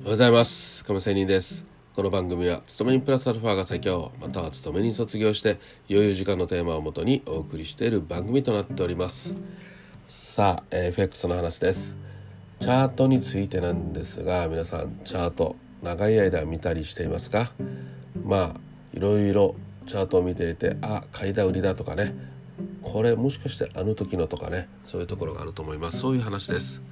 おはようございます。亀仙人です。この番組は勤め人プラスアルファが最強または勤め人卒業して余裕時間のテーマをもとにお送りしている番組となっております。さあ、FX の話です。チャートについてなんですが皆さんチャート長い間見たりしていますか？まあいろいろチャートを見ていてあ買いだ売りだとかね。これもしかしてあの時のとかねそういうところがあると思います。そういう話です。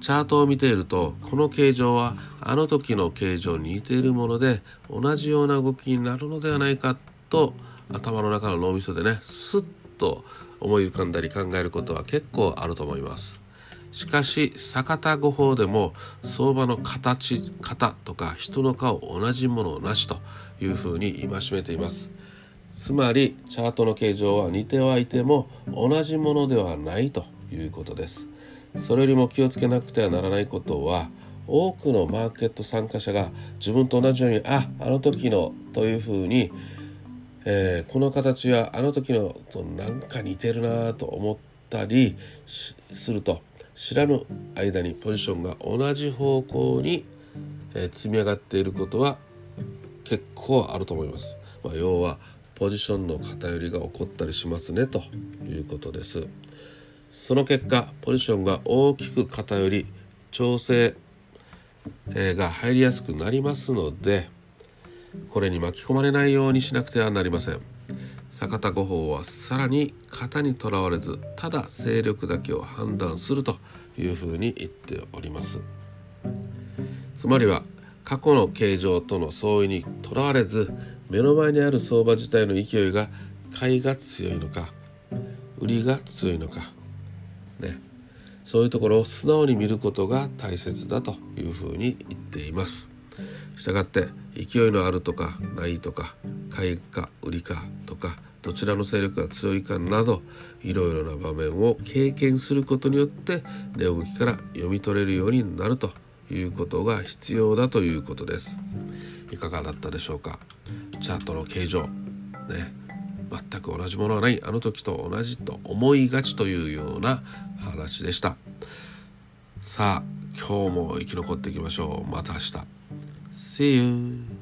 チャートを見ているとこの形状はあの時の形状に似ているもので同じような動きになるのではないかと頭の中の脳みそでねスッと思い浮かんだり考えることは結構あると思います。しかし逆田語法でも相場の形型とか人の顔同じものなしというふうに戒めています。つまりチャートの形状は似てはいても同じものではないということですそれよりも気をつけなくてはならないことは多くのマーケット参加者が自分と同じようにああの時のというふうに、えー、この形はあの時のとなんか似てるなと思ったりすると知らぬ間にポジションが同じ方向に、えー、積み上がっていることは結構あると思います。まあ、要はポジションの偏りが起こったりしますねということです。その結果ポジションが大きく偏り調整が入りやすくなりますのでこれに巻き込まれないようにしなくてはなりません。坂田五法はさらに型にとらわれずただ勢力だけを判断するというふうに言っております。つまりは過去の形状との相違にとらわれず目の前にある相場自体の勢いが買いが強いのか売りが強いのかね。そういうところを素直に見ることが大切だというふうに言っています。したがって勢いのあるとかないとか買いか売りかとかどちらの勢力が強いかなどいろいろな場面を経験することによって値動きから読み取れるようになるということが必要だということです。いかがだったでしょうか？チャートの形状。ね。全く同じものはないあの時と同じと思いがちというような話でした。さあ今日も生き残っていきましょう。また明日。See you!